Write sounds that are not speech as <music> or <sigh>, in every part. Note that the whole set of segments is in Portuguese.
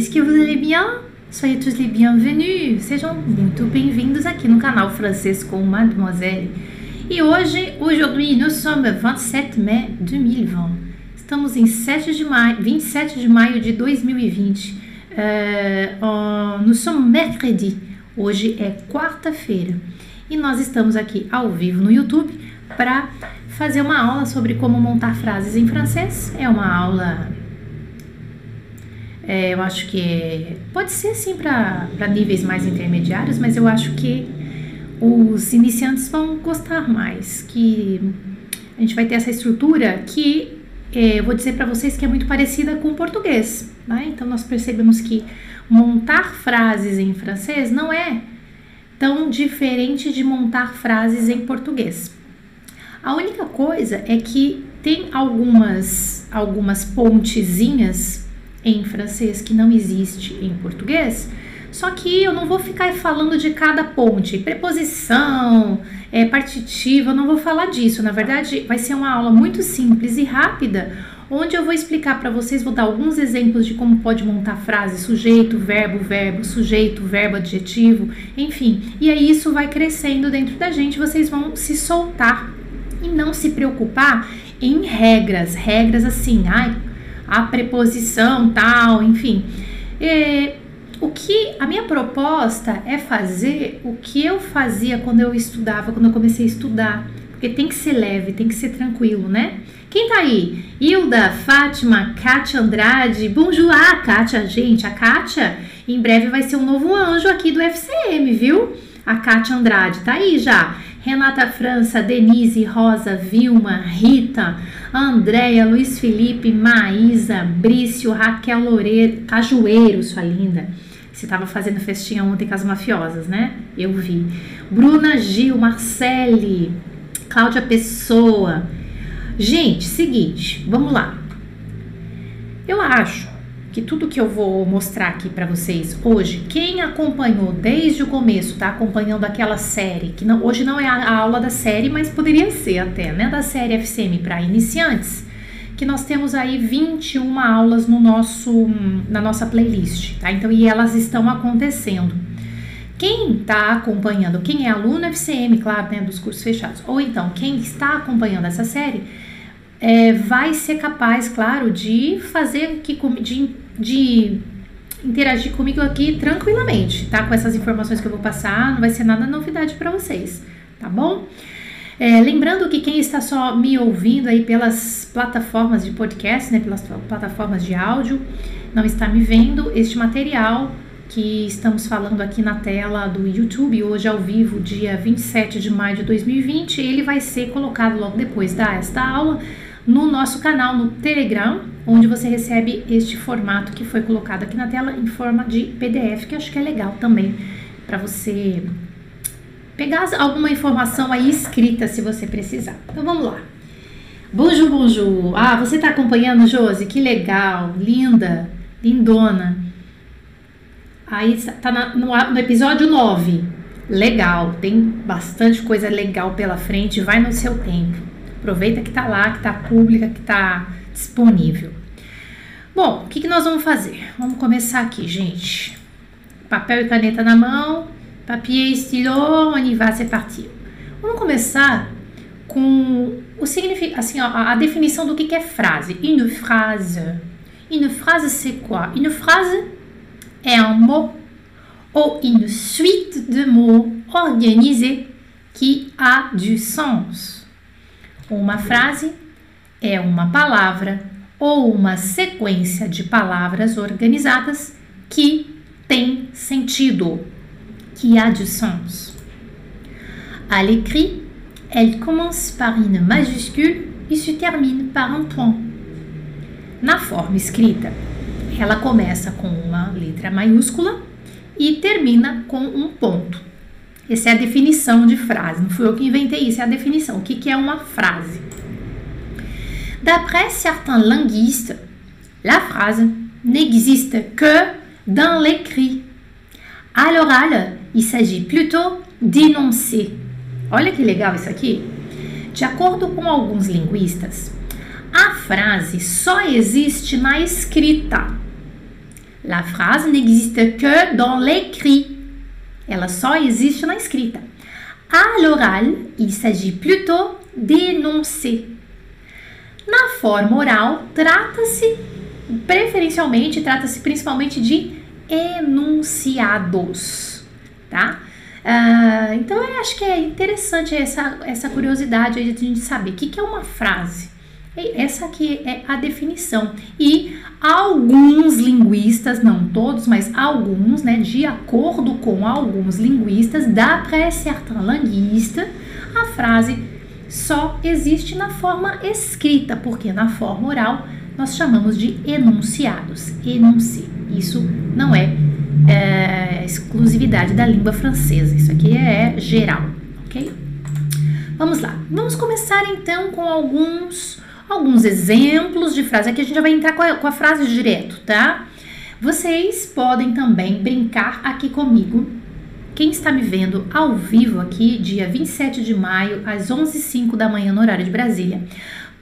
est-ce que vous allez bien? Soyez tous les bienvenus. Sejam muito bem-vindos aqui no canal Francês com Mademoiselle. E hoje, aujourd'hui, nous sommes 27 mai 2020. Estamos em 7 de maio, 27 de maio de 2020. Uh, nous sommes mercredi. Hoje é quarta-feira. E nós estamos aqui ao vivo no YouTube para fazer uma aula sobre como montar frases em francês. É uma aula é, eu acho que pode ser sim para níveis mais intermediários, mas eu acho que os iniciantes vão gostar mais, que a gente vai ter essa estrutura que é, eu vou dizer para vocês que é muito parecida com o português. Né? Então nós percebemos que montar frases em francês não é tão diferente de montar frases em português. A única coisa é que tem algumas algumas pontezinhas em francês que não existe em português. Só que eu não vou ficar falando de cada ponte, preposição, é, partitiva, eu não vou falar disso. Na verdade, vai ser uma aula muito simples e rápida, onde eu vou explicar para vocês, vou dar alguns exemplos de como pode montar frase, sujeito, verbo, verbo, sujeito, verbo, adjetivo, enfim. E aí isso vai crescendo dentro da gente, vocês vão se soltar e não se preocupar em regras, regras assim, ai, a preposição tal, enfim. É, o que a minha proposta é fazer o que eu fazia quando eu estudava, quando eu comecei a estudar, porque tem que ser leve, tem que ser tranquilo, né? Quem tá aí? Hilda, Fátima, Kátia Andrade, bonjour, ah, Kátia, gente, a Kátia em breve vai ser um novo anjo aqui do FCM, viu? A Kátia Andrade tá aí já. Renata França, Denise, Rosa, Vilma, Rita, Andréia, Luiz Felipe, Maísa, Brício, Raquel Loureiro, Cajueiro, sua linda. Você estava fazendo festinha ontem com as mafiosas, né? Eu vi. Bruna Gil, Marcele, Cláudia Pessoa. Gente, seguinte, vamos lá. Eu acho que tudo que eu vou mostrar aqui para vocês hoje, quem acompanhou desde o começo, tá acompanhando aquela série, que não, hoje não é a, aula da série, mas poderia ser até, né, da série FCM para iniciantes, que nós temos aí 21 aulas no nosso na nossa playlist, tá? Então, e elas estão acontecendo. Quem está acompanhando, quem é aluno FCM, claro, né, dos cursos fechados, ou então quem está acompanhando essa série, é, vai ser capaz, claro, de fazer que de, de interagir comigo aqui tranquilamente, tá? Com essas informações que eu vou passar, não vai ser nada novidade para vocês, tá bom? É, lembrando que quem está só me ouvindo aí pelas plataformas de podcast, né, pelas plataformas de áudio, não está me vendo, este material que estamos falando aqui na tela do YouTube, hoje ao vivo, dia 27 de maio de 2020, ele vai ser colocado logo depois desta aula no nosso canal no Telegram, onde você recebe este formato que foi colocado aqui na tela em forma de PDF, que acho que é legal também para você pegar alguma informação aí escrita se você precisar. Então vamos lá. Bonjour, bonjour. Ah, você está acompanhando, Josi? Que legal, linda, lindona. Aí tá na, no, no episódio 9. Legal, tem bastante coisa legal pela frente, vai no seu tempo. Aproveita que está lá, que está pública, que está disponível. Bom, o que, que nós vamos fazer? Vamos começar aqui, gente. Papel e caneta na mão, papier, stylo, on y va, c'est parti. Vamos começar com o assim, ó, a definição do que, que é frase. Une phrase. Une phrase, c'est quoi? Une phrase é un mot ou une suite de mots organisés qui a du sens. Uma frase é uma palavra ou uma sequência de palavras organizadas que tem sentido, qui a du sens. À l'écrit, elle commence par une majuscule e se termine par un point. Na forma escrita, ela começa com uma letra maiúscula e termina com um ponto. Essa é a definição de frase. Não fui eu que inventei isso, é a definição. O que, que é uma frase? D'après certains linguistes, la phrase n'existe que dans l'écrit. À l'oral, il s'agit plutôt d'énoncer. Olha que legal isso. De acordo com alguns linguistas, a frase só existe na escrita. La phrase n'existe que dans l'écrit. Ela só existe na escrita. À l'oral, il s'agit plutôt d'énoncer. Na forma oral, trata-se preferencialmente, trata-se principalmente de enunciados, tá? Uh, então eu acho que é interessante essa, essa curiosidade de a gente saber o que, que é uma frase. Essa aqui é a definição. E alguns linguistas, não todos, mas alguns, né, de acordo com alguns linguistas, d'après certains linguistas, a frase só existe na forma escrita, porque na forma oral nós chamamos de enunciados. Enuncie. Isso não é, é exclusividade da língua francesa, isso aqui é geral, ok? Vamos lá, vamos começar então com alguns alguns exemplos de frases. Aqui a gente já vai entrar com a, com a frase direto, tá? Vocês podem também brincar aqui comigo. Quem está me vendo ao vivo aqui, dia 27 de maio, às 11h05 da manhã, no horário de Brasília,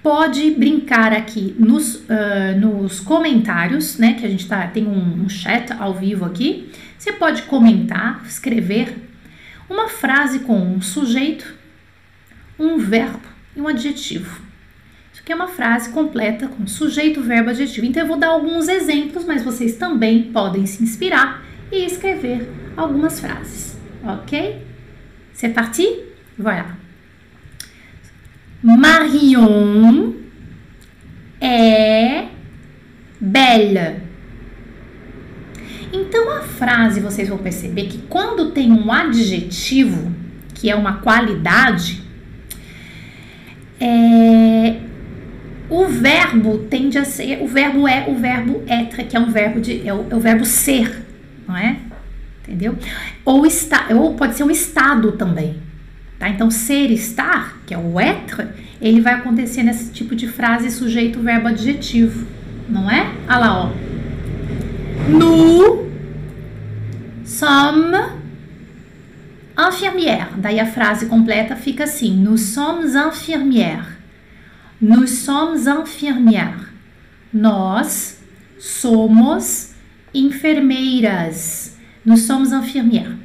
pode brincar aqui nos, uh, nos comentários, né? Que a gente tá, tem um, um chat ao vivo aqui. Você pode comentar, escrever uma frase com um sujeito, um verbo e um adjetivo que é uma frase completa com sujeito, verbo, adjetivo. Então eu vou dar alguns exemplos, mas vocês também podem se inspirar e escrever algumas frases, ok? C'est parti? Voilà. Marion é belle. Então a frase vocês vão perceber que quando tem um adjetivo, que é uma qualidade, é, o verbo tende a ser, o verbo é o verbo être, que é um verbo de, é o, é o verbo ser, não é? Entendeu? Ou está, ou pode ser um estado também, tá? Então ser, estar, que é o être, ele vai acontecer nesse tipo de frase sujeito, verbo, adjetivo, não é? Olha lá, ó. Nous sommes infirmières. Daí a frase completa fica assim: Nous sommes infirmières. Nous sommes infirmières. Nós somos enfermeiras. Nous sommes infirmières.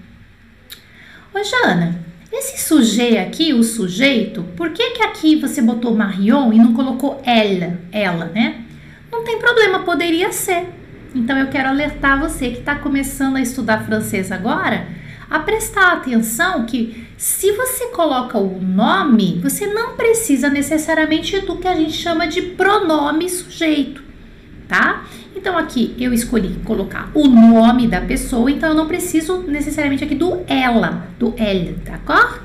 Ô, Jana, esse sujeito aqui, o sujeito, por que que aqui você botou Marion e não colocou ela, ela, né? Não tem problema, poderia ser. Então eu quero alertar você que está começando a estudar francês agora, a prestar atenção que se você coloca o nome, você não precisa necessariamente do que a gente chama de pronome sujeito, tá? Então aqui eu escolhi colocar o nome da pessoa, então eu não preciso necessariamente aqui do ela, do elle, d'accord?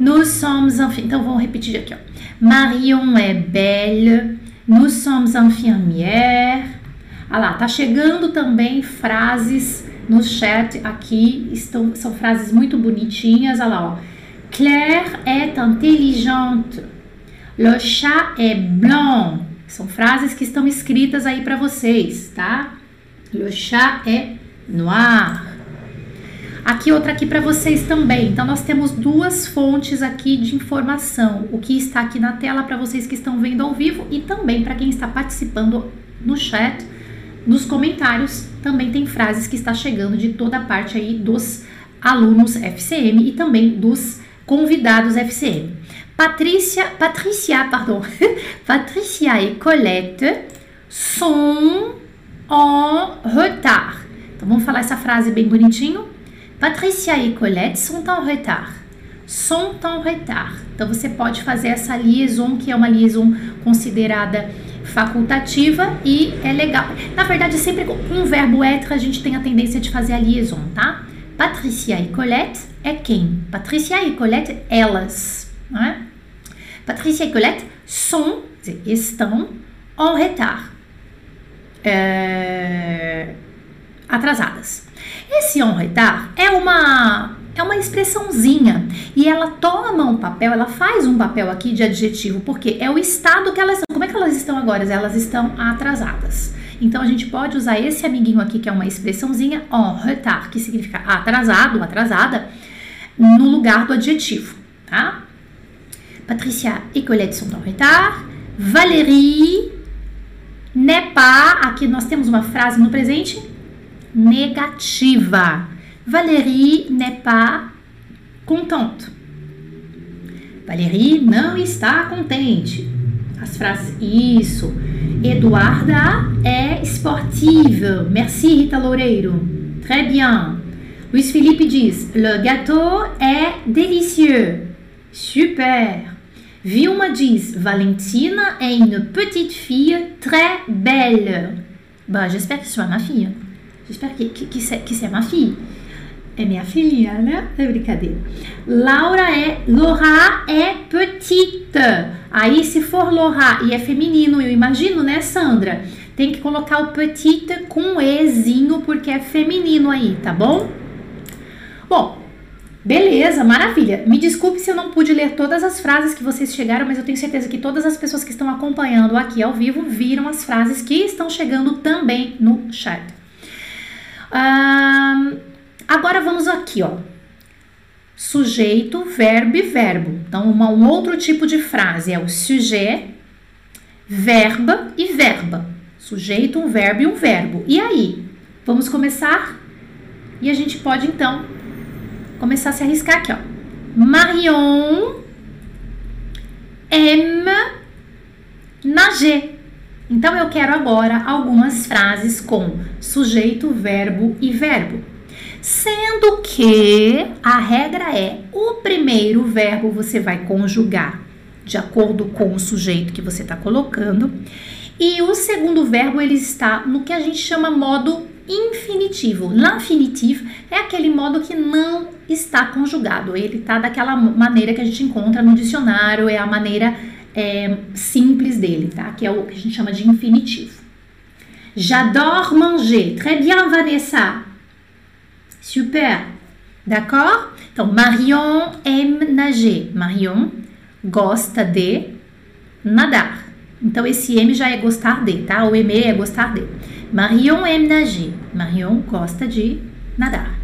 Nous sommes, então vamos repetir aqui, ó. Marion é belle, nous sommes infirmières. Ah lá, tá chegando também frases no chat aqui estão, são frases muito bonitinhas. Olha lá, ó. Claire est intelligente. Le chat est blanc. São frases que estão escritas aí para vocês, tá? Le chat est noir. Aqui outra aqui para vocês também. Então nós temos duas fontes aqui de informação. O que está aqui na tela para vocês que estão vendo ao vivo e também para quem está participando no chat nos comentários também tem frases que está chegando de toda a parte aí dos alunos FCM e também dos convidados FCM. Patrícia, Patrícia, pardon, <laughs> Patrícia e Colette sont en retard. Então vamos falar essa frase bem bonitinho. Patrícia e Colette sont en retard. Sont en retard. Então você pode fazer essa liaison que é uma liaison considerada facultativa e é legal. Na verdade, sempre com um verbo être a gente tem a tendência de fazer a liaison, tá? Patrícia e Colette é quem? Patrícia e Colette, elas, não é? Patrícia e Colette sont, estão en retard, é, atrasadas. Esse en retard é uma é uma expressãozinha e ela toma um papel, ela faz um papel aqui de adjetivo, porque é o estado que elas estão. Como é que elas estão agora? Elas estão atrasadas. Então a gente pode usar esse amiguinho aqui, que é uma expressãozinha en retard, que significa atrasado, atrasada, no lugar do adjetivo, tá? Patricia e Colette sont en retard. Valérie n'est pas. Aqui nós temos uma frase no presente negativa. Valérie n'est pas contente. Valérie não está contente. As frases isso. Eduarda é sportive. Merci, Rita Loureiro. Très bien. Luiz Felipe diz: Le gâteau est délicieux. Super. Vilma diz: Valentina est une petite fille très belle. Bah, j'espère que soit ma fille. J'espère que, que, que, c'est, que c'est ma fille. É minha filhinha, né? É brincadeira. Laura é. Laura é petite. Aí, se for Laura e é feminino, eu imagino, né, Sandra? Tem que colocar o petite com Ezinho, porque é feminino aí, tá bom? Bom, beleza, maravilha. Me desculpe se eu não pude ler todas as frases que vocês chegaram, mas eu tenho certeza que todas as pessoas que estão acompanhando aqui ao vivo viram as frases que estão chegando também no chat. Um, Agora vamos aqui, ó. Sujeito, verbo e verbo. Então, uma, um outro tipo de frase é o sujet, verba e verba. Sujeito, um verbo e um verbo. E aí? Vamos começar? E a gente pode então começar a se arriscar aqui, ó. Marion aime nager. Então eu quero agora algumas frases com sujeito, verbo e verbo. Sendo que a regra é o primeiro verbo você vai conjugar de acordo com o sujeito que você está colocando e o segundo verbo ele está no que a gente chama modo infinitivo. L'infinitif é aquele modo que não está conjugado. Ele está daquela maneira que a gente encontra no dicionário, é a maneira é, simples dele, tá? Que é o que a gente chama de infinitivo. J'adore manger. Très bien, Vanessa. Super. D'accord Então, Marion aime nager. Marion gosta de nadar. Então, esse M já é gostar de, tá? O M é gostar de. Marion aime nager. Marion gosta de nadar.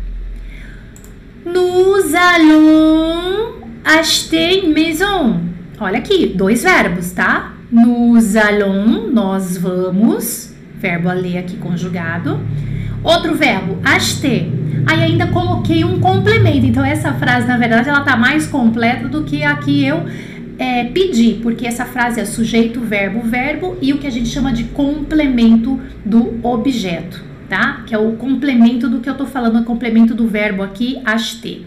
Nous allons acheter une maison. Olha aqui, dois verbos, tá? Nous allons, nós vamos. Verbo a ler aqui conjugado. Outro verbo, acheter. Aí ainda coloquei um complemento. Então essa frase, na verdade, ela tá mais completa do que a que eu é, pedi, porque essa frase é sujeito, verbo, verbo e o que a gente chama de complemento do objeto, tá? Que é o complemento do que eu tô falando, o complemento do verbo aqui, acheter.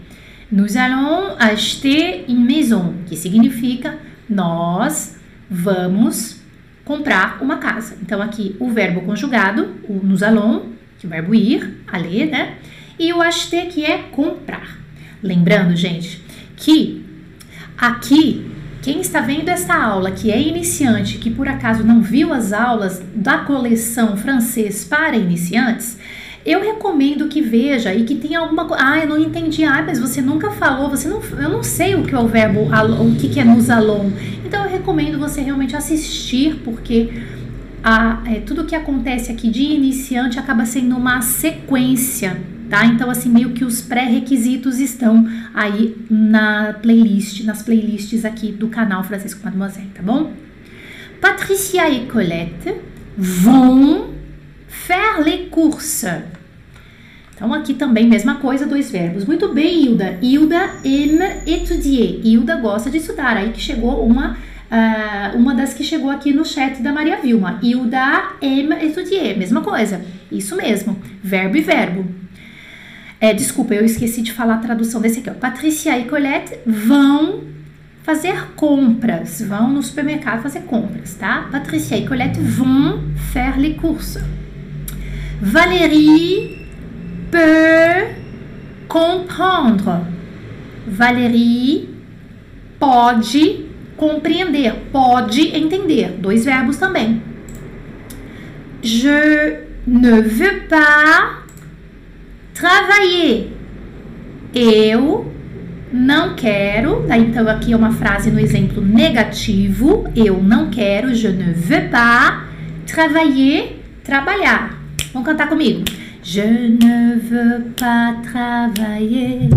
Nous allons acheter une maison, que significa nós vamos comprar uma casa. Então aqui o verbo conjugado, o nous allons, que é o verbo ir, aller, né? e o acheter, que é comprar. Lembrando, gente, que aqui, quem está vendo essa aula, que é iniciante, que por acaso não viu as aulas da coleção francês para iniciantes, eu recomendo que veja e que tenha alguma coisa. Ah, eu não entendi. Ah, mas você nunca falou, você não, eu não sei o que é o verbo, o que, é nos alon. Então eu recomendo você realmente assistir, porque a, é, tudo que acontece aqui de iniciante acaba sendo uma sequência tá? Então, assim, meio que os pré-requisitos estão aí na playlist, nas playlists aqui do canal Francisco Mademoiselle, tá bom? Patricia e Colette vão faire les courses. Então, aqui também, mesma coisa, dois verbos. Muito bem, Hilda. Hilda aime étudier. Hilda gosta de estudar. Aí que chegou uma, uh, uma das que chegou aqui no chat da Maria Vilma. Hilda aime étudier. Mesma coisa. Isso mesmo. Verbo e verbo. É, desculpa, eu esqueci de falar a tradução desse aqui. Ó. Patrícia e Colette vão fazer compras, vão no supermercado fazer compras, tá? Patrícia e Colette vão faire les courses. Valérie peut comprendre. Valérie pode compreender, pode entender. Dois verbos também. Je ne veux pas Travailler. Eu não quero. Daí, então, aqui é uma frase no exemplo negativo. Eu não quero. Je ne veux pas travailler. Trabalhar. Vamos cantar comigo. Je ne veux pas travailler.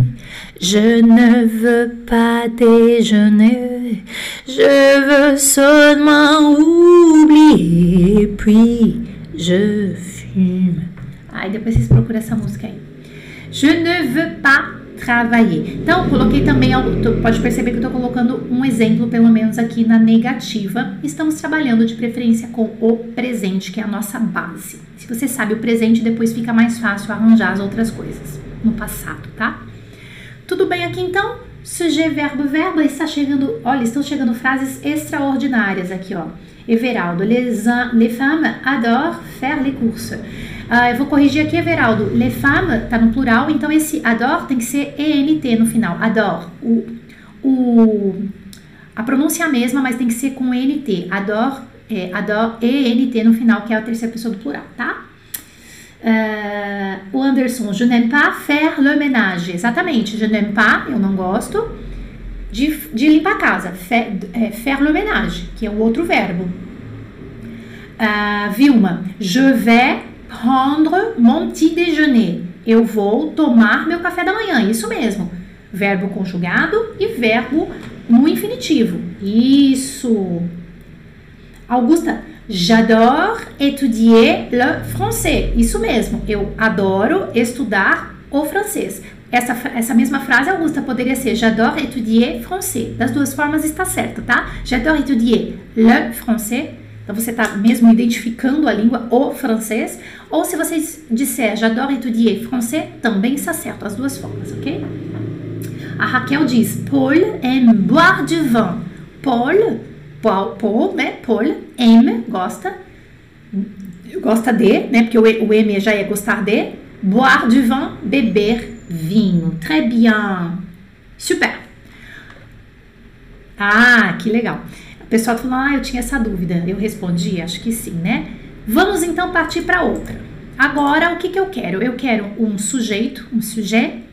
Je ne veux pas déjeuner. Je veux seulement oublier. Puis je fume. Aí depois vocês procuram essa música aí. Je ne veux pas travailler. Então, coloquei também, pode perceber que eu estou colocando um exemplo, pelo menos aqui na negativa. Estamos trabalhando de preferência com o presente, que é a nossa base. Se você sabe o presente, depois fica mais fácil arranjar as outras coisas no passado, tá? Tudo bem aqui então? Sujet, verbo, verbo, está chegando, olha, estão chegando frases extraordinárias aqui, ó. Everaldo, les, les femmes adorent faire les courses. Uh, eu vou corrigir aqui, Everaldo. Les femmes está no plural, então esse adore tem que ser ENT no final. Adore. O, o, a pronúncia é a mesma, mas tem que ser com ENT. Adore, é, adore, ENT no final, que é a terceira pessoa do plural, tá? Uh, o Anderson, je n'aime pas faire le ménage. Exatamente, je n'aime pas, eu não gosto, de, de limpar a casa. Faire, é, faire le ménage, que é o outro verbo. Uh, Vilma, je vais prendre mon petit déjeuner. Eu vou tomar meu café da manhã. Isso mesmo. Verbo conjugado e verbo no infinitivo. Isso. Augusta, j'adore étudier le français. Isso mesmo. Eu adoro estudar o francês. Essa, essa mesma frase, Augusta, poderia ser J'adore étudier français. Das duas formas está certo, tá? J'adore étudier le français então você está mesmo identificando a língua, o francês. Ou se você disser j'adore étudier français, também está certo, as duas formas, ok? A Raquel diz: Paul aime boire du vin. Paul, Paul, Paul, né? Paul aime, gosta, gosta de, né? Porque o, o M já é gostar de. Boire du vin, beber vinho. Très bien. Super. Ah, que legal. O pessoal falou, ah, eu tinha essa dúvida. Eu respondi, acho que sim, né? Vamos então partir para outra. Agora, o que, que eu quero? Eu quero um sujeito, um sujet,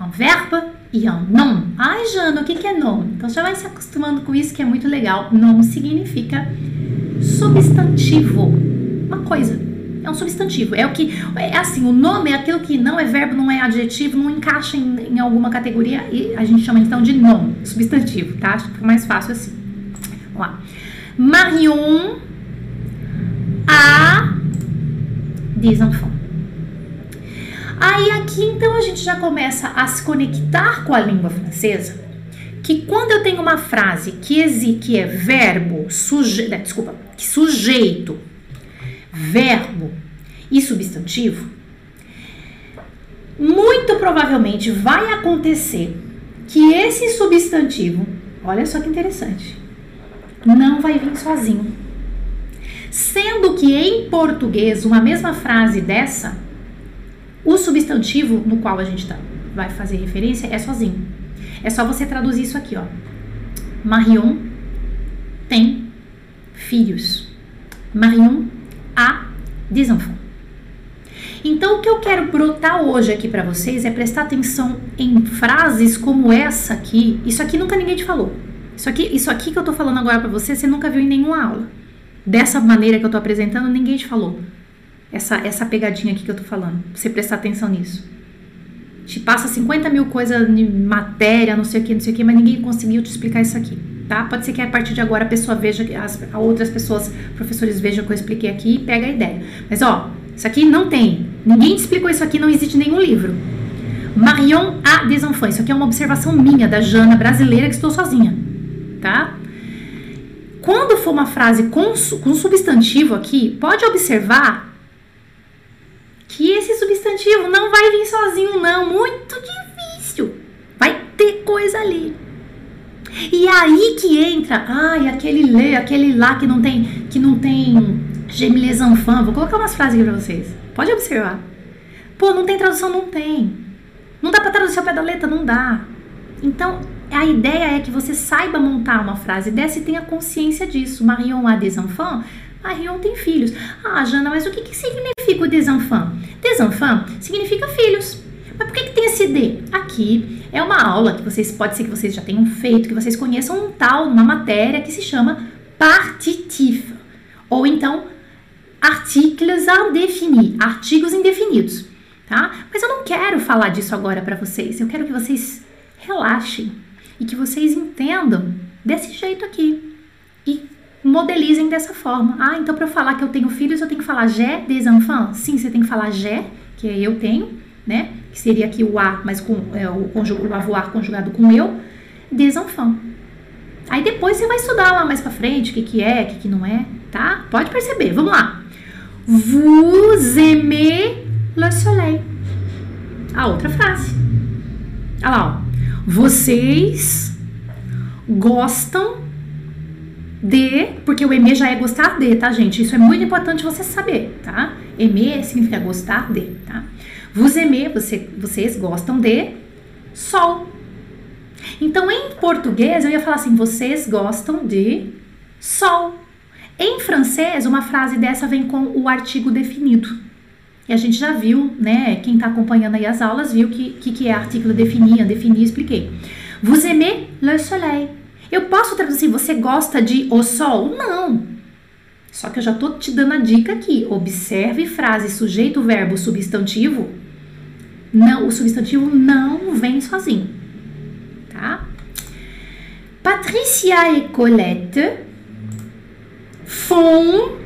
um verbo e um nom. Ai, Jana, o que, que é nom? Então já vai se acostumando com isso que é muito legal. Nom significa substantivo, uma coisa. É um substantivo. É o que. É assim, o nome é aquilo que não é verbo, não é adjetivo, não encaixa em, em alguma categoria e a gente chama então de nom, substantivo, tá? Acho que fica mais fácil assim. Lá. Marion a des enfants. Aí aqui então a gente já começa a se conectar com a língua francesa, que quando eu tenho uma frase que, exi, que é verbo, suje, né, desculpa, sujeito, verbo e substantivo, muito provavelmente vai acontecer que esse substantivo, olha só que interessante, não vai vir sozinho. Sendo que em português, uma mesma frase dessa, o substantivo no qual a gente tá, vai fazer referência é sozinho. É só você traduzir isso aqui, ó. Marion tem filhos. Marion a des enfants. Então, o que eu quero brotar hoje aqui para vocês é prestar atenção em frases como essa aqui. Isso aqui nunca ninguém te falou. Isso aqui, isso aqui que eu tô falando agora para você, você nunca viu em nenhuma aula. Dessa maneira que eu tô apresentando, ninguém te falou. Essa, essa pegadinha aqui que eu tô falando. Você prestar atenção nisso. Te passa 50 mil coisas de matéria, não sei o que, não sei o que, mas ninguém conseguiu te explicar isso aqui, tá? Pode ser que a partir de agora a pessoa veja, as outras pessoas, professores vejam o que eu expliquei aqui e pega a ideia. Mas ó, isso aqui não tem. Ninguém te explicou isso aqui, não existe nenhum livro. Marion a des enfants. Isso aqui é uma observação minha, da Jana, brasileira, que estou sozinha tá? Quando for uma frase com, com substantivo aqui, pode observar que esse substantivo não vai vir sozinho, não. Muito difícil. Vai ter coisa ali. E aí que entra, ai, aquele lê, aquele lá que não tem, que não tem Gemilés enfants. Vou colocar umas frases aqui pra vocês. Pode observar. Pô, não tem tradução? Não tem. Não dá pra traduzir ao pé da letra? Não dá. Então, a ideia é que você saiba montar uma frase dessa e tenha consciência disso. Marion a des enfants. Marion tem filhos. Ah, Jana, mas o que, que significa o des enfants? Des enfants significa filhos. Mas por que, que tem esse D? Aqui é uma aula que vocês pode ser que vocês já tenham feito, que vocês conheçam um tal, uma matéria que se chama partitif. Ou então artigos indefinidos, tá? Mas eu não quero falar disso agora para vocês. Eu quero que vocês relaxem e que vocês entendam desse jeito aqui. E modelizem dessa forma. Ah, então para falar que eu tenho filhos, eu tenho que falar j'ai des enfants? Sim, você tem que falar j'ai, que é eu tenho, né? Que seria aqui o a, mas com é, o, o avoir conjugado com eu, des enfants. Aí depois você vai estudar lá mais pra frente o que, que é, o que, que não é, tá? Pode perceber, vamos lá. Vous aimez le soleil. A outra frase. Olha lá, ó. Vocês gostam de, porque o aimer já é gostar de, tá, gente? Isso é muito importante você saber, tá? Aimer significa gostar de, tá? Vous aimez, você, vocês gostam de sol. Então, em português, eu ia falar assim: vocês gostam de sol. Em francês, uma frase dessa vem com o artigo definido. E a gente já viu, né? Quem está acompanhando aí as aulas viu que que, que é artigo definir, definir, expliquei. Vous aimez le soleil. Eu posso traduzir, você gosta de o sol? Não. Só que eu já tô te dando a dica aqui. Observe frase sujeito, verbo, substantivo. Não, o substantivo não vem sozinho tá? Patricia e Colette font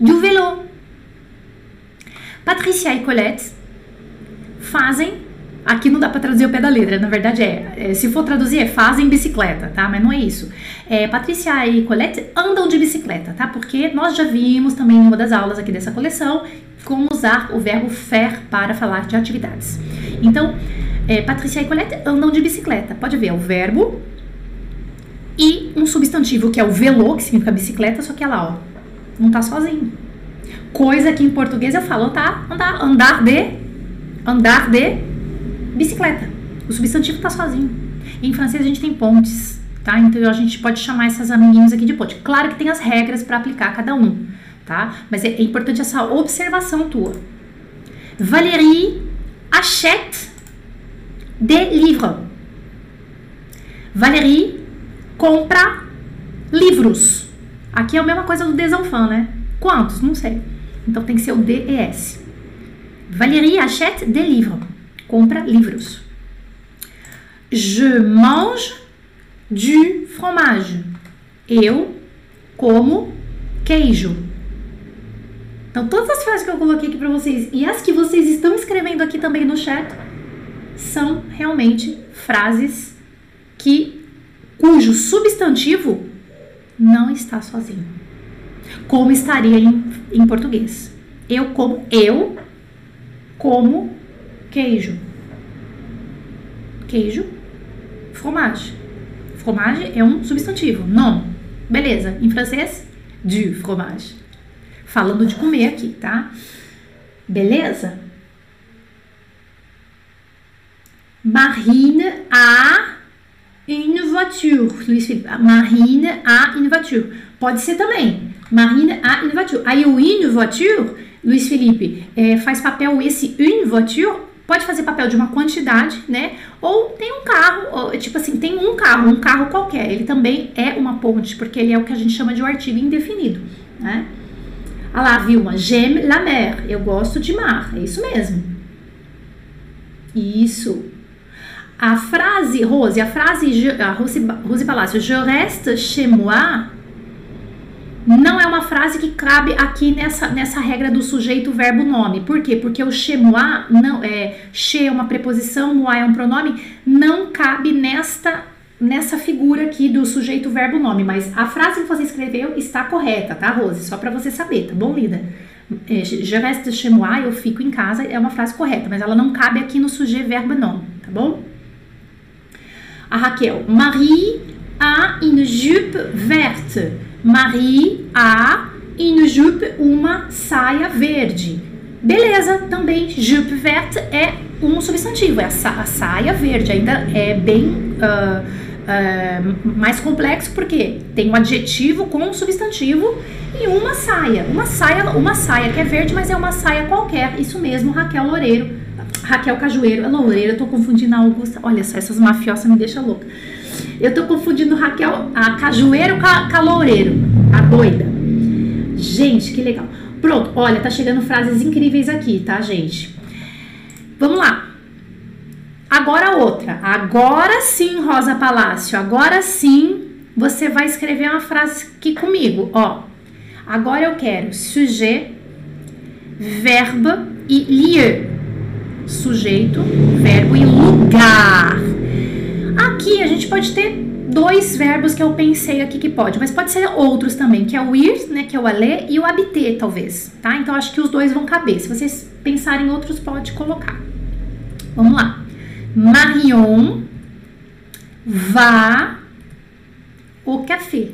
du vélo. Patricia e Colette fazem. Aqui não dá para traduzir o pé da letra, na verdade é, é, se for traduzir é fazem bicicleta, tá? Mas não é isso. É, Patricia e Colette andam de bicicleta, tá? Porque nós já vimos também em uma das aulas aqui dessa coleção como usar o verbo faire para falar de atividades. Então, é, Patrícia e Colette andam de bicicleta. Pode ver, é o verbo e um substantivo que é o velo, que significa bicicleta, só que ela, ó, não tá sozinho. Coisa que em português eu falo, tá? Andar, andar de, andar de bicicleta. O substantivo tá sozinho. Em francês a gente tem pontes, tá? Então a gente pode chamar essas amiguinhos aqui de ponte. Claro que tem as regras para aplicar cada um, tá? Mas é, é importante essa observação tua. Valérie achète des livres. Valérie compra livros. Aqui é a mesma coisa do desenfants, né? Quantos? Não sei. Então tem que ser o DES. Valérie achète des livres. Compra livros. Je mange du fromage. Eu como queijo. Então, todas as frases que eu coloquei aqui para vocês e as que vocês estão escrevendo aqui também no chat são realmente frases que cujo substantivo não está sozinho. Como estaria em, em português? Eu como eu como queijo. Queijo, fromage. Fromage é um substantivo, não. Beleza. Em francês, du fromage. Falando de comer aqui, tá? Beleza? Marine a une voiture. Luiz Felipe, Marine a une voiture. Pode ser também. Marine a une voiture. Aí o une voiture, Luiz Felipe, é, faz papel esse une voiture, pode fazer papel de uma quantidade, né? Ou tem um carro, ou, tipo assim, tem um carro, um carro qualquer. Ele também é uma ponte, porque ele é o que a gente chama de um artigo indefinido, né? Ah lá, Vilma, j'aime la mer. Eu gosto de mar. É isso mesmo. Isso. A frase, Rose, a frase, a Rose, Rose Palácio, je reste chez moi, não é uma frase que cabe aqui nessa, nessa regra do sujeito, verbo, nome. Por quê? Porque o moi, não, é, che é uma preposição, moi é um pronome, não cabe nesta, nessa figura aqui do sujeito, verbo, nome. Mas a frase que você escreveu está correta, tá, Rose? Só para você saber, tá bom, Lida? É, je reste chez moi, eu fico em casa, é uma frase correta, mas ela não cabe aqui no sujeito, verbo, nome, tá bom? A Raquel, Marie a une jupe verte. Marie a une jupe, uma saia verde. Beleza, também jupe verte é um substantivo, é a, sa a saia verde. Ainda é bem uh, uh, mais complexo porque tem um adjetivo com um substantivo e uma saia. Uma saia, uma saia que é verde, mas é uma saia qualquer. Isso mesmo, Raquel Loureiro Raquel Cajueiro, a Loureira, eu tô confundindo a Augusta. Olha só, essas mafiosas me deixam louca. Eu tô confundindo Raquel, a Cajueiro com a, com a a doida. Gente, que legal. Pronto, olha, tá chegando frases incríveis aqui, tá, gente? Vamos lá. Agora outra. Agora sim, Rosa Palácio. Agora sim, você vai escrever uma frase aqui comigo, ó. Agora eu quero sujet, verbo e lieu. Sujeito, verbo e lugar. Aqui a gente pode ter dois verbos que eu pensei aqui que pode, mas pode ser outros também, que é o ir, né, que é o aller, e o habiter, talvez, tá? Então acho que os dois vão caber. Se vocês pensarem em outros, pode colocar. Vamos lá. Marion va au café.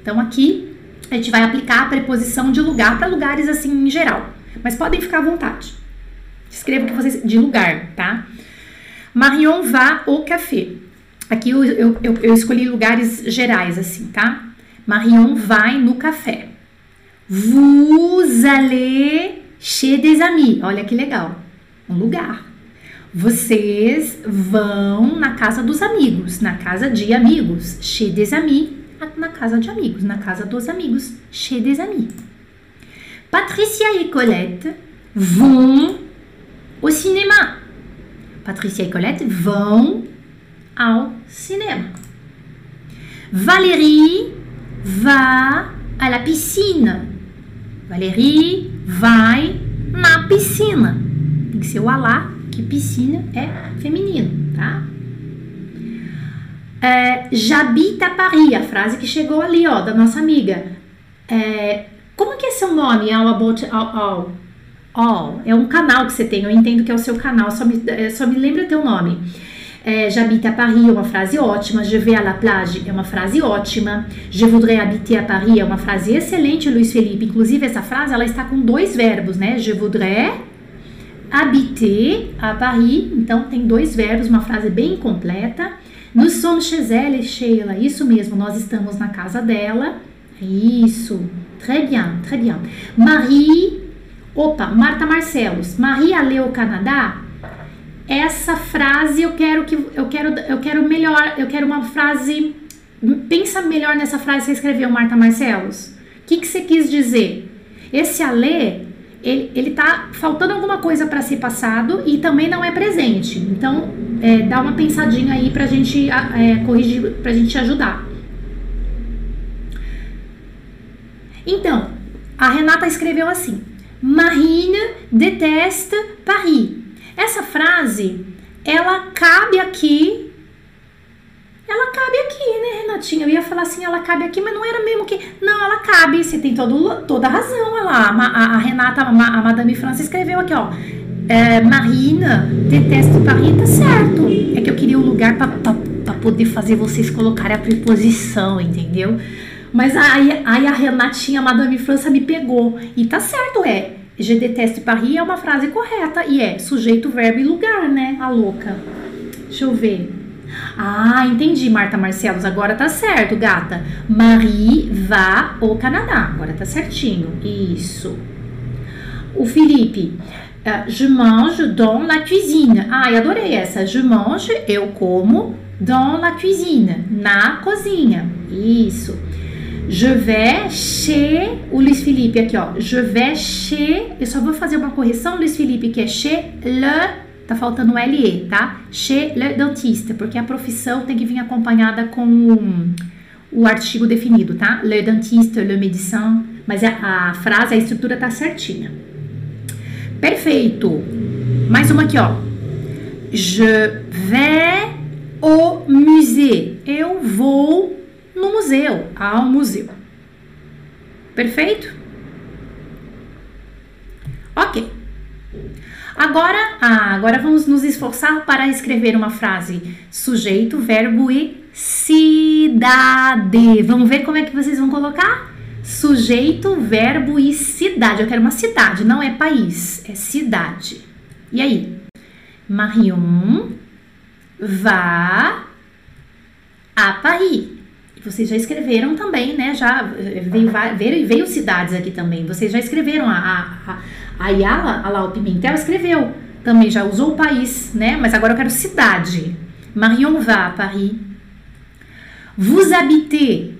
Então aqui a gente vai aplicar a preposição de lugar para lugares assim em geral, mas podem ficar à vontade. Escreva que vocês de lugar, tá? Marion va au café. Aqui eu, eu, eu, eu escolhi lugares gerais, assim, tá? Marion vai no café. Vous allez chez des amis. Olha que legal. Um lugar. Vocês vão na casa dos amigos, na casa de amigos. Chez des amis, na casa de amigos, na casa dos amigos. Chez des amis. Patricia et Colette vão au cinéma. Patricia et Colette vão ao cinema. Valérie va à la piscine. Valérie vai na piscina. Tem que ser o alá, que piscina é feminino, tá? É, J'habite à Paris, a frase que chegou ali, ó, da nossa amiga. É, como que é seu nome? All about all, all, all. É um canal que você tem, eu entendo que é o seu canal, só me, é, só me lembra teu nome. É, J'habite à Paris é uma frase ótima. Je vais à la plage é uma frase ótima. Je voudrais habiter à Paris é uma frase excelente, Luiz Felipe. Inclusive, essa frase ela está com dois verbos, né? Je voudrais habiter à Paris. Então, tem dois verbos, uma frase bem completa. Nous sommes chez elle, Sheila. Isso mesmo, nós estamos na casa dela. Isso. Très bien, très bien. Marie. Opa, Marta Marcelos. Marie allait au Canadá? Essa frase eu quero que eu quero eu quero melhor, eu quero uma frase pensa melhor nessa frase que você escreveu, Marta Marcelos. O que, que você quis dizer? Esse alê, ele, ele tá faltando alguma coisa para ser passado e também não é presente. Então, é, dá uma pensadinha aí pra gente é, corrigir, pra gente ajudar. Então, a Renata escreveu assim: Marine déteste Paris. Essa frase, ela cabe aqui. Ela cabe aqui, né, Renatinha? Eu ia falar assim, ela cabe aqui, mas não era mesmo que. Não, ela cabe. Você tem todo, toda a razão. Lá, a, a Renata, a, a Madame França escreveu aqui, ó. É, Marina, detesto Paris, tá certo. É que eu queria um lugar para poder fazer vocês colocarem a preposição, entendeu? Mas aí, aí a Renatinha, a Madame França, me pegou. E tá certo, é. Je déteste Paris é uma frase correta e é sujeito, verbo e lugar, né? A louca. Deixa eu ver. Ah, entendi, Marta Marcelos. Agora tá certo, gata. Marie va ao Canadá. Agora tá certinho. Isso. O Felipe. Uh, je mange dans la cuisine. Ai, adorei essa. Je mange, eu como, dans la cuisine. Na cozinha. Isso. Je vais chez o Luiz Felipe aqui, ó. Je vais chez. Eu só vou fazer uma correção, Luiz Felipe, que é chez le. Tá faltando um LE, tá? Chez le dentiste, porque a profissão tem que vir acompanhada com o, o artigo definido, tá? Le dentiste, le médecin. Mas a, a frase, a estrutura tá certinha. Perfeito. Mais uma aqui, ó. Je vais au musée. Eu vou no museu, ao museu. Perfeito? Ok. Agora, ah, agora vamos nos esforçar para escrever uma frase sujeito, verbo e cidade. Vamos ver como é que vocês vão colocar? Sujeito, verbo e cidade. Eu quero uma cidade, não é país, é cidade. E aí? Marion va a Paris. Vocês já escreveram também, né? Já veio, veio, veio cidades aqui também. Vocês já escreveram. A, a, a Ayala, a o Pimentel, escreveu também, já usou o país, né? Mas agora eu quero cidade. Marion va à Paris. Vous habitez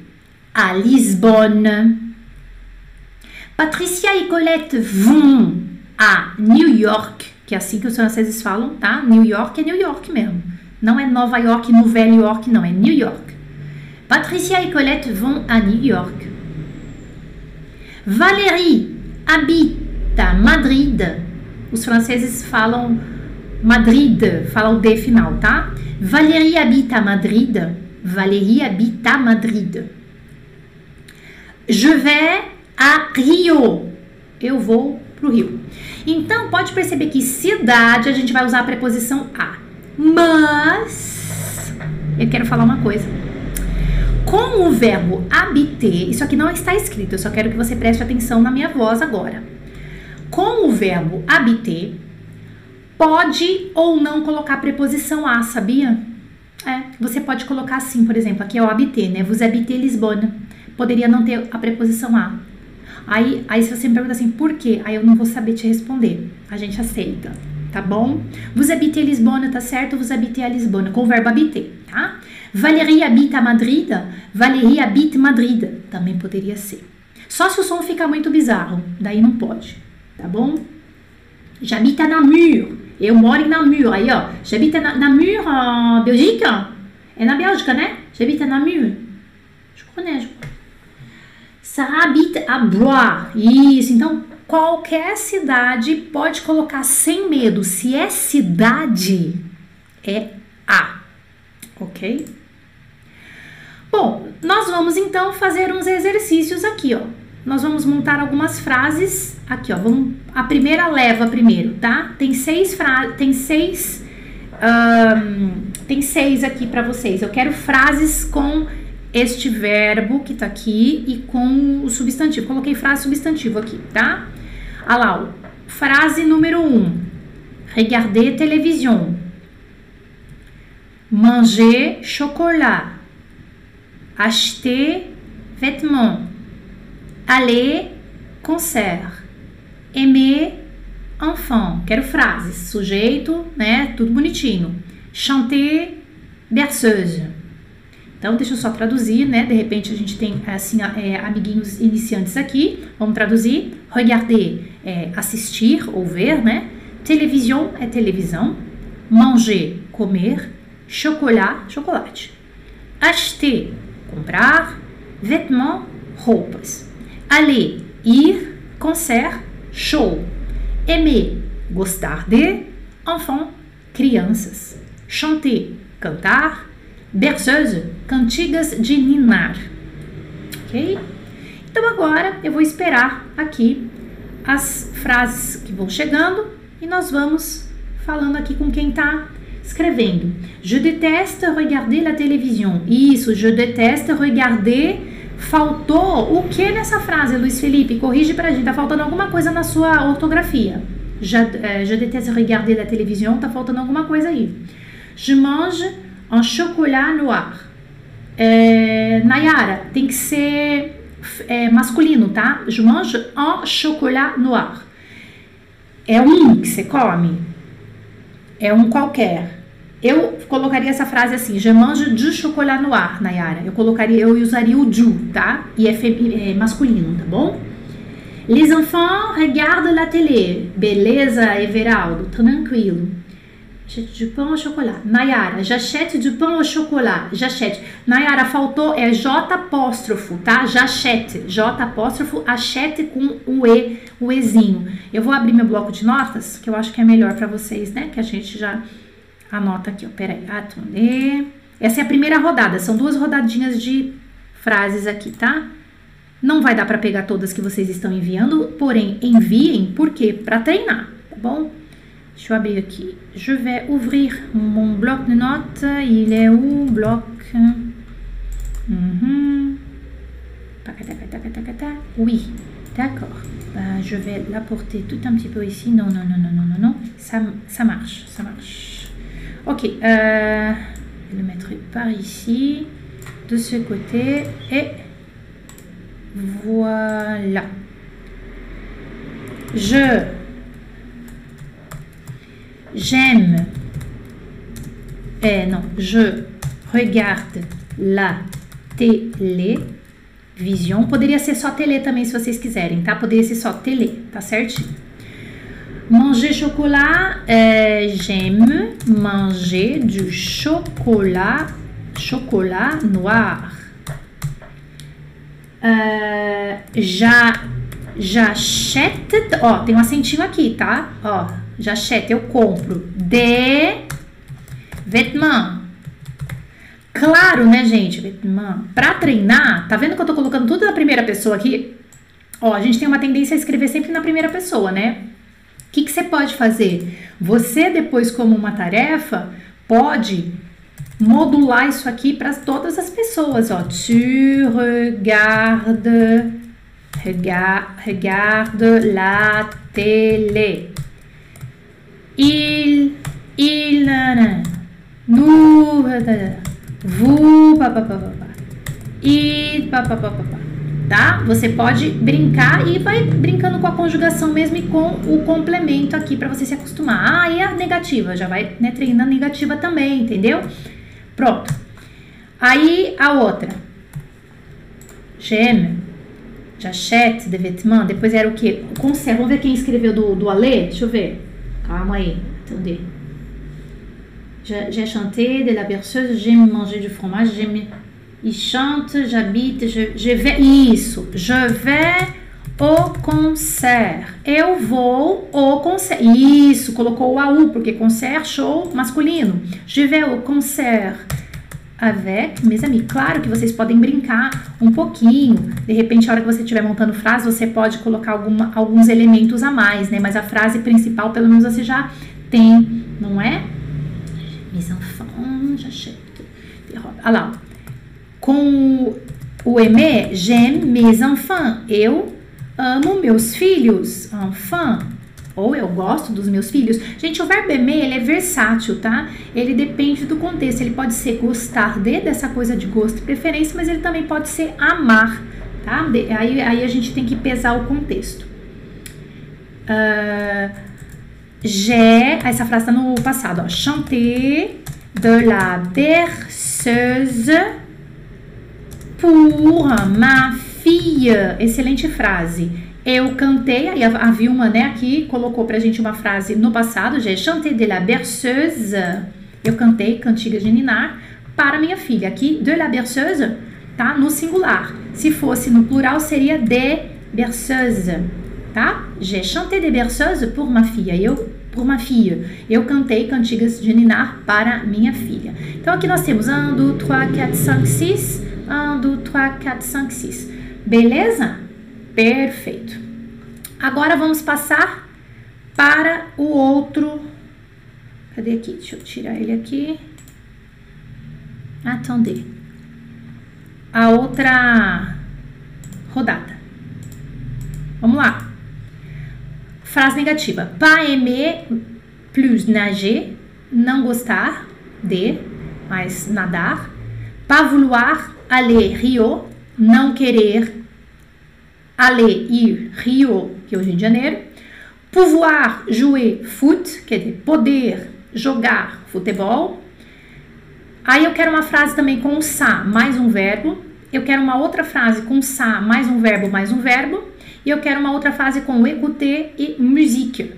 à Lisbonne. Patricia e Colette vão a New York, que é assim que os franceses falam, tá? New York é New York mesmo. Não é Nova York, no Velho York, não, é New York. Patricia et Colette vão a New York. Valérie habita Madrid. Os franceses falam Madrid, falam o D final, tá? Valérie habita Madrid. Valérie habita Madrid. Je vais a Rio. Eu vou pro Rio. Então, pode perceber que cidade a gente vai usar a preposição a. Mas eu quero falar uma coisa. Com o verbo habiter, isso aqui não está escrito, eu só quero que você preste atenção na minha voz agora. Com o verbo habiter, pode ou não colocar preposição a, sabia? É, você pode colocar assim, por exemplo, aqui é o habiter, né? Vous habitez Lisbonne. Poderia não ter a preposição a. Aí, aí se você me pergunta assim, por quê? Aí eu não vou saber te responder. A gente aceita, tá bom? Vous habitez Lisbonne, tá certo? Vous habitez a Lisbonne, com o verbo habiter? Valérie habita Madrid, Valérie habite Madrid, também poderia ser. Só se o som ficar muito bizarro, daí não pode, tá bom? J'habite à Namur, eu moro em Namur, aí ó, j'habite à Namur, en Belgique, é na Bélgica, né? J'habite à Namur, je connais, je Ça habite à Blois, isso, então qualquer cidade pode colocar sem medo, se é cidade, é a, ok? Bom, nós vamos então fazer uns exercícios aqui, ó. Nós vamos montar algumas frases aqui, ó. Vamos, a primeira leva primeiro, tá? Tem seis frases, tem seis, um, tem seis aqui para vocês. Eu quero frases com este verbo que tá aqui e com o substantivo. Coloquei frase substantivo aqui, tá? Olha lá, ó. frase número um. Regarder télévision. Manger chocolat acheter vêtements, aller concert, aimer enfant. Quero frases, sujeito, né? Tudo bonitinho. Chanter berceuse. Então, deixa eu só traduzir, né? De repente a gente tem assim é, amiguinhos iniciantes aqui. Vamos traduzir. Regarder é assistir ou ver, né? Television é televisão. Manger, comer. Chocolat, chocolate. Acheter comprar, vêtements, roupas. Aller, ir, concert, show. Aimer, gostar de, enfant, crianças. Chanter, cantar. Berceuse, cantigas de ninar. Ok? Então agora eu vou esperar aqui as frases que vão chegando e nós vamos falando aqui com quem está escrevendo. Je déteste regarder la télévision. Isso, je déteste regarder. Faltou o que nessa frase, Luiz Felipe? Corrige pra gente. Tá faltando alguma coisa na sua ortografia. Je, uh, je déteste regarder la télévision. Tá faltando alguma coisa aí. Je mange un chocolat noir. É, Nayara, tem que ser é, masculino, tá? Je mange un chocolat noir. É um que você come? É um qualquer. Eu colocaria essa frase assim, je mange du chocolat noir, Nayara. Eu colocaria, eu usaria o du, tá? E é, é masculino, tá bom? Les enfants regardent la télé. Beleza, Everaldo? Tranquilo. J'achète du pain au chocolat. Nayara, j'achète du pain au chocolat. J'achète. Nayara, faltou é J apóstrofo, tá? J'achète. J apóstrofo, achete com o E, o Ezinho. Eu vou abrir meu bloco de notas, que eu acho que é melhor para vocês, né? Que a gente já Anota aqui, ó. Peraí. Attendez. Essa é a primeira rodada. São duas rodadinhas de frases aqui, tá? Não vai dar para pegar todas que vocês estão enviando, porém enviem, por quê? Para treinar, tá bom? Aqui. Je vais ouvrir mon bloc de notes. Il est où, bloc? Uhum. Oui, d'accord. Bah, je vais l'apporter tout un petit peu ici. Non, non, non, non, non, non, non. Ça, marche, ça marche. Ok, euh, je le mettrai par ici, de ce côté, et voilà. Je j'aime, eh non, je regarde la televisão. Poderia ser só tele também, se vocês quiserem, tá? Poderia ser só tele, tá certinho. Manger chocolat, euh, j'aime manger du chocolat, chocolat noir. Uh, já, j'achète, ó, tem um acentinho aqui, tá? Ó, j'achète, eu compro. De vêtements. Claro, né, gente? Vêtements. Pra treinar, tá vendo que eu tô colocando tudo na primeira pessoa aqui? Ó, a gente tem uma tendência a escrever sempre na primeira pessoa, né? O que, que você pode fazer? Você, depois, como uma tarefa, pode modular isso aqui para todas as pessoas, ó. Tu regardes, regarde, regarde la télé. Il, il, nous, vous, papapá. Il, papapá. Tá? Você pode brincar e vai brincando com a conjugação mesmo e com o complemento aqui para você se acostumar. Ah, e a negativa? Já vai né, treinando a negativa também, entendeu? Pronto. Aí a outra. J'aime. J'achète de. Depois era o quê? Conserve. Vamos ver quem escreveu do, do Alê? Deixa eu ver. Calma aí. Entendeu? J'ai chanté de la berceuse, j'aime manger du fromage, j'aime. Il chante, j'habite, je, je vais. Isso. Je vais o concert. Eu vou o concert. Isso, colocou o AU, porque concert, show masculino. Je vais au concert avec mes amis. Claro que vocês podem brincar um pouquinho. De repente, a hora que você estiver montando frase, você pode colocar alguma, alguns elementos a mais, né? Mas a frase principal, pelo menos, você já tem, não é? Mes enfants, j'achète. Olha lá. Com o aimer, j'aime mes enfants. Eu amo meus filhos, enfant, ou eu gosto dos meus filhos. Gente, o verbo aimer, ele é versátil, tá? Ele depende do contexto. Ele pode ser gostar de, dessa coisa de gosto e preferência, mas ele também pode ser amar, tá? De, aí, aí a gente tem que pesar o contexto. Uh, j'ai, essa frase tá no passado, ó. Chanter de la berceuse pour ma Fia, excelente frase. Eu cantei, aí a Vilma, né, aqui colocou pra gente uma frase no passado, j'ai chanté de la berceuse. Eu cantei cantigas de ninar para minha filha. Aqui, de la berceuse, tá? No singular. Se fosse no plural, seria de berceuse, tá? J'ai chanté de berceuse pour ma fille. Eu por ma fille. Eu cantei cantigas de ninar para minha filha. Então aqui nós temos 1, 2, 3, 4, 5, 6. 1, 2, 3, 4, 5, 6. Beleza? Perfeito. Agora vamos passar para o outro. Cadê aqui? Deixa eu tirar ele aqui. Attendez. A outra rodada. Vamos lá. Frase negativa. Pas aimer plus nager. Não gostar de, mas nadar. Pas vouloir aller Rio não querer aller, ir, Rio, que Rio de Janeiro. Pouvoir jouer foot, quer dizer, poder jogar futebol. Aí eu quero uma frase também com sa mais um verbo. Eu quero uma outra frase com sa mais um verbo mais um verbo. E eu quero uma outra frase com écouter e musique.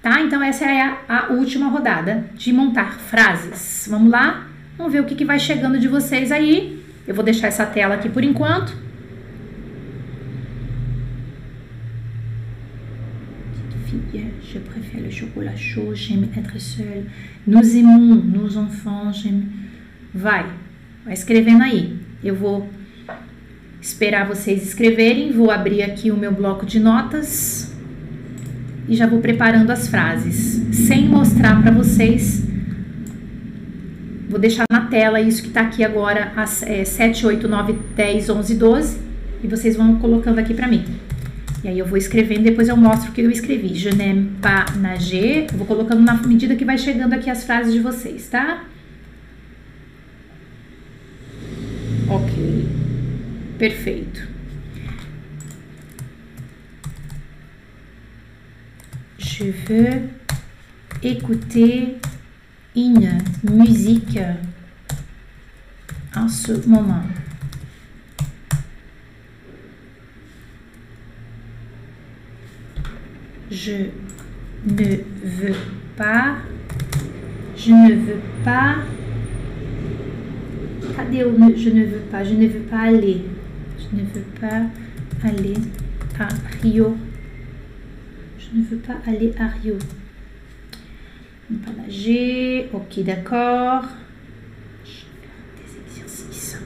Tá? Então essa é a, a, última rodada de montar frases. Vamos lá? Vamos ver o que, que vai chegando de vocês aí. Eu vou deixar essa tela aqui por enquanto. Je préfère le chocolat chaud, j'aime être seule. Nous aimons nos enfants, j'aime. Vai, vai escrevendo aí. Eu vou esperar vocês escreverem, vou abrir aqui o meu bloco de notas e já vou preparando as frases, sem mostrar para vocês Vou deixar na tela isso que está aqui agora, as é, 7, 8, 9, 10, 11, 12. E vocês vão colocando aqui para mim. E aí eu vou escrevendo, depois eu mostro o que eu escrevi. Je n'aime pas nager. vou colocando na medida que vai chegando aqui as frases de vocês, tá? Ok. Perfeito. Je veux écouter une musique en ce moment. Je ne veux pas, je ne veux pas, je ne veux pas, je ne veux pas aller. Je ne veux pas aller à Rio. Je ne veux pas aller à Rio. Pas nager. Ok, d'accord. Des exercices.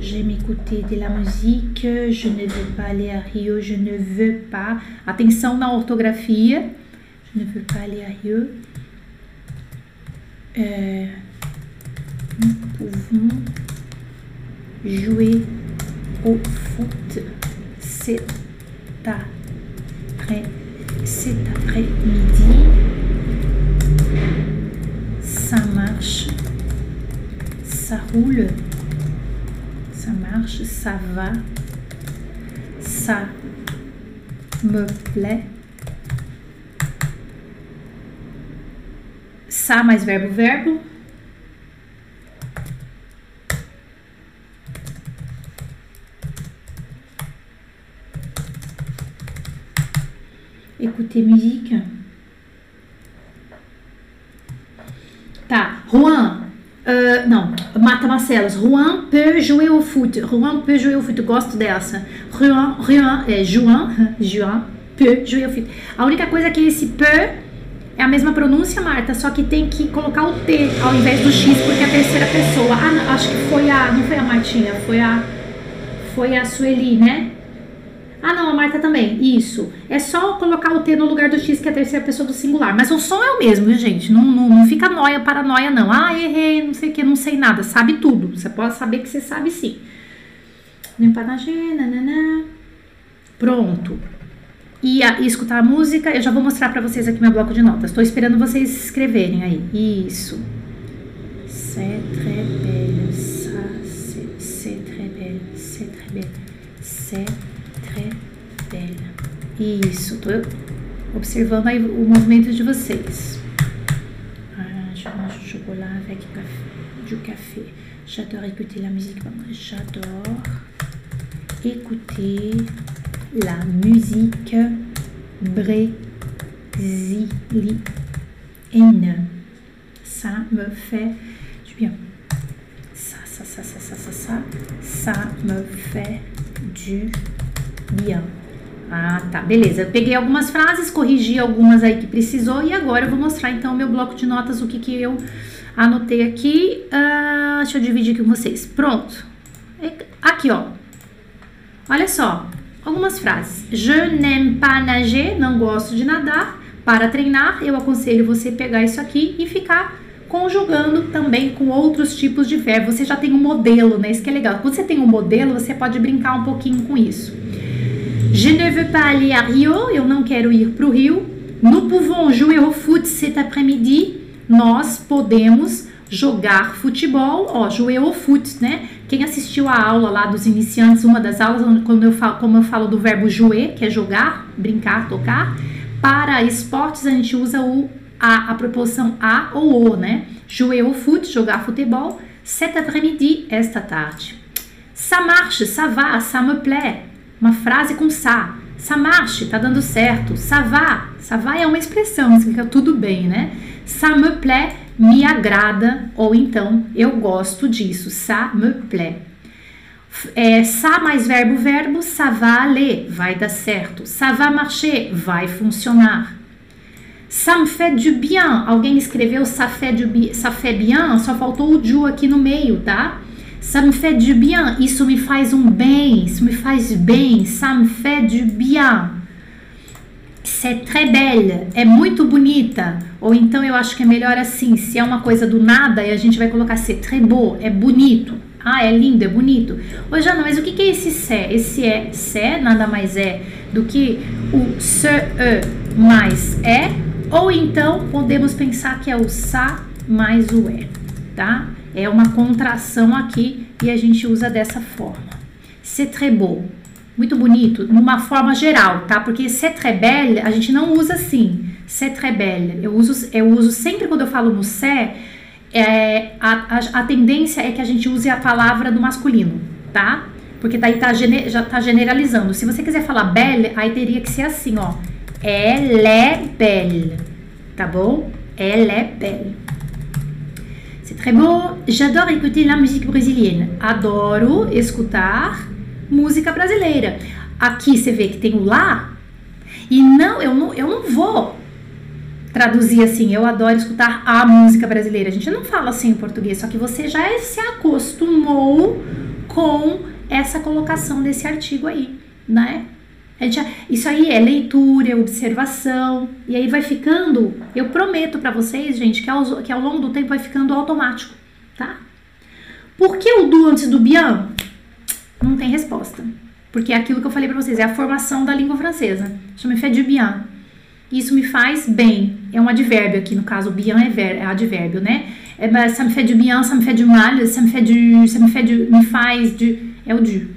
J'aime écouter de la musique, je ne veux pas aller à Rio, je ne veux pas. Atenção na ortografia. Je ne veux pas aller à Rio. Euh, nous pouvons jouer au foot cet après cet après-midi. Ça marche, ça roule, ça va, ça me plaît. Ça mais verbo verbo. Écouter musique. Tá, Juan. Uh, não, Mata Marcelos. Juan peut jouer au foot. Juan peut jouer au foot. Gosto dessa. Juan, Juan, é, Juan, <laughs> Juan peut jouer au foot. A única coisa é que esse peut é a mesma pronúncia, Marta, só que tem que colocar o T ao invés do X, porque é a terceira pessoa. Ah, não, acho que foi a. Não foi a Martinha, foi a. Foi a Sueli, né? Ah, não, a Marta também. Isso. É só colocar o T no lugar do X, que é a terceira pessoa do singular. Mas o som é o mesmo, gente? Não, não, não fica noia, paranoia, não. Ah, errei, não sei o que, não sei nada. Sabe tudo. Você pode saber que você sabe sim. Pronto. E, a, e escutar a música, eu já vou mostrar pra vocês aqui meu bloco de notas. Estou esperando vocês escreverem aí. Isso. C'est très belle, ça, c'est très belle, c'est très belle, c'est isso, tô observando aí o movimento de vocês. Je mange du chocolat avec du café. J'adore écouter la musique. J'adore écouter la musique brésilienne. Ça me fait du bien. Ça, ça, ça, ça, ça, ça, ça, ça me fait du bien. Ah, tá, beleza. Eu peguei algumas frases, corrigi algumas aí que precisou e agora eu vou mostrar então meu bloco de notas, o que, que eu anotei aqui. Ah, deixa eu dividir aqui com vocês. Pronto. É, aqui, ó. Olha só, algumas frases. Je n'aime pas nager, não gosto de nadar. Para treinar, eu aconselho você pegar isso aqui e ficar conjugando também com outros tipos de verbo. Você já tem um modelo, né? Isso que é legal. Quando você tem um modelo, você pode brincar um pouquinho com isso. Je ne veux pas aller à Rio, eu não quero ir para o Rio. Nous pouvons jouer au foot cet après-midi. Nós podemos jogar futebol, ó, jouer au foot, né? Quem assistiu a aula lá dos iniciantes, uma das aulas, quando eu falo, como eu falo do verbo jouer, que é jogar, brincar, tocar, para esportes a gente usa o a, a proporção a ou o, né? Jouer au foot, jogar futebol, cet après-midi, esta tarde. Ça marche, ça va, ça me plaît uma frase com sa. Ça marche, tá dando certo. Ça va é uma expressão, significa tudo bem, né? Ça me plaît, me agrada, ou então eu gosto disso. Ça me plaît. É, ça mais verbo, verbo, ça va aller, vai dar certo. Ça va marcher, vai funcionar. Ça me fait du bien, alguém escreveu ça fait, du, ça fait bien, só faltou o du aqui no meio, tá? Ça me fait du bien. Isso me faz um bem. Isso me faz bem. Ça me fait du bien. C'est très belle. É muito bonita. Ou então eu acho que é melhor assim. Se é uma coisa do nada, a gente vai colocar c'est très beau. É bonito. Ah, é lindo, é bonito. Ô, Jana, mas o que, que é esse sé? Esse é sé nada mais é do que o se, e mais é. Ou então podemos pensar que é o sa mais o é, tá? É uma contração aqui e a gente usa dessa forma. C'est très beau. Muito bonito, numa forma geral, tá? Porque c'est très belle a gente não usa assim. C'est très belle. Eu uso, eu uso sempre quando eu falo no c'est, é, a, a, a, tendência é que a gente use a palavra do masculino, tá? Porque daí tá, já tá generalizando. Se você quiser falar belle, aí teria que ser assim, ó. Elle est belle, tá bom? Elle est belle. Beau. J'adore écouter la musique brésilienne. Adoro escutar música brasileira. Aqui você vê que tem o lá. E não, eu não, eu não vou traduzir assim. Eu adoro escutar a música brasileira. A gente não fala assim em português, só que você já se acostumou com essa colocação desse artigo aí, né? Isso aí é leitura, é observação, e aí vai ficando, eu prometo para vocês, gente, que ao, que ao longo do tempo vai ficando automático, tá? Por que o do antes do bien? Não tem resposta. Porque é aquilo que eu falei para vocês, é a formação da língua francesa. Chama fait du bien. Isso me faz bem. É um advérbio aqui, no caso, bien é, ver, é advérbio, né? É, ça me fait du bien, ça me fait du mal, ça me fait du, ça me fait du, me faz de, é o du.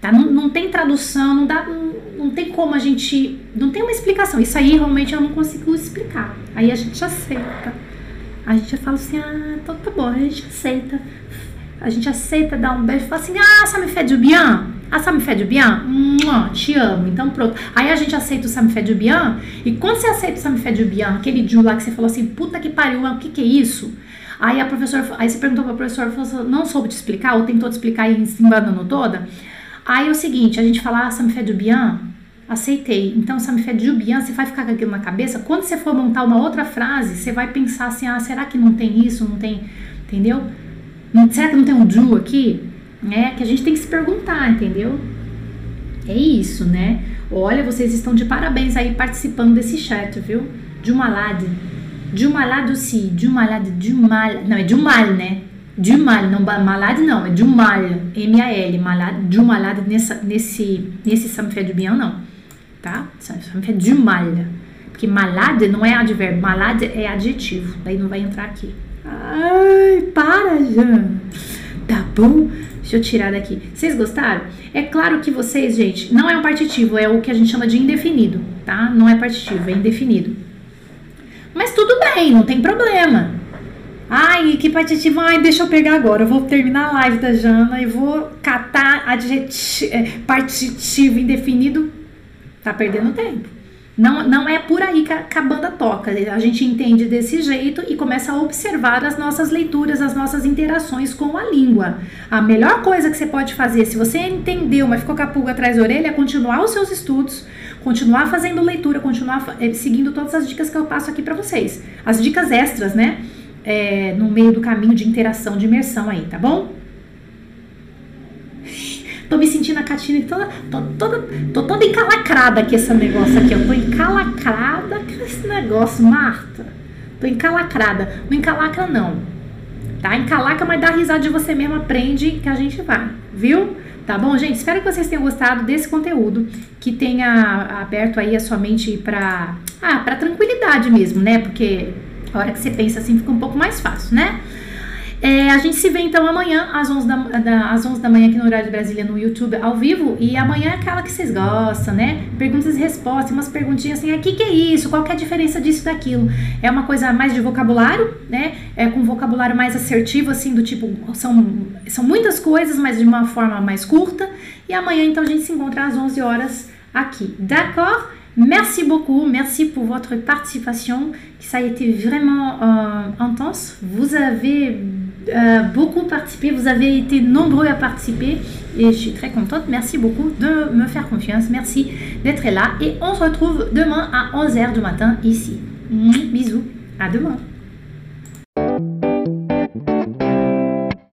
Tá? Não, não tem tradução, não dá, não tem como a gente, não tem uma explicação. Isso aí realmente eu não consigo explicar. Aí a gente aceita. A gente fala assim, ah, então tá bom, a gente aceita. A gente aceita dar um beijo e fala assim, ah, ça me fait. Ah, ça me fait te amo. Então pronto. Aí a gente aceita o ça me fait. E quando você aceita o ça me fait aquele dia lá que você falou assim, puta que pariu, o que que é isso? Aí a professora, aí você perguntou pra professora, falou, não soube te explicar, ou tentou te explicar e se embananou toda. Aí é o seguinte, a gente fala, ah, ça me fait aceitei. Então, me fait du bien, você vai ficar com aquilo na cabeça. Quando você for montar uma outra frase, você vai pensar assim, ah, será que não tem isso, não tem, entendeu? Será que não tem um du aqui? É, que a gente tem que se perguntar, entendeu? É isso, né? Olha, vocês estão de parabéns aí participando desse chat, viu? De uma lado. De uma lado sim, de uma lado, de mal. Não, é de um mal, né? De mal, não malade não, é de mal, M-A-L, malade, de malade nessa, nesse, nesse samfé de bien não, tá? De mal, porque malade não é advérbio, malade é adjetivo, daí não vai entrar aqui. Ai, para, Jean. Tá bom? Deixa eu tirar daqui. Vocês gostaram? É claro que vocês, gente, não é um partitivo, é o que a gente chama de indefinido, tá? Não é partitivo, é indefinido. Mas tudo bem, não tem problema. Ai, que partitivo. Ai, deixa eu pegar agora. Eu vou terminar a live da Jana e vou catar adjetivo, é, partitivo indefinido. Tá perdendo tempo. Não, não é por aí que a, que a banda toca. A gente entende desse jeito e começa a observar as nossas leituras, as nossas interações com a língua. A melhor coisa que você pode fazer, se você entendeu, mas ficou com a pulga atrás da orelha, é continuar os seus estudos, continuar fazendo leitura, continuar é, seguindo todas as dicas que eu passo aqui para vocês. As dicas extras, né? é, no meio do caminho de interação, de imersão aí, tá bom? Tô me sentindo a Catina toda, tô, toda, tô toda encalacrada aqui esse negócio aqui, eu tô encalacrada com esse negócio, Marta. Tô encalacrada. Não encalacra não, tá? Encalaca, mas dá risada de você mesmo, aprende que a gente vai, viu? Tá bom, gente? Espero que vocês tenham gostado desse conteúdo, que tenha aberto aí a sua mente para ah, para tranquilidade mesmo, né? Porque a hora que você pensa assim fica um pouco mais fácil, né? É, a gente se vê então amanhã às 11, da, da, às 11 da manhã aqui no Horário de Brasília no YouTube ao vivo. E amanhã é aquela que vocês gostam, né? Perguntas e respostas, umas perguntinhas assim: o que, que é isso? Qual que é a diferença disso e daquilo? É uma coisa mais de vocabulário, né? É com vocabulário mais assertivo, assim, do tipo: são, são muitas coisas, mas de uma forma mais curta. E amanhã então a gente se encontra às 11 horas aqui, d'accord? Merci beaucoup, merci pour votre participation. Ça a été vraiment euh, intense. Vous avez euh, beaucoup participé, vous avez été nombreux à participer et je suis très contente. Merci beaucoup de me faire confiance. Merci d'être là et on se retrouve demain à 11h du matin ici. Bisous, à demain.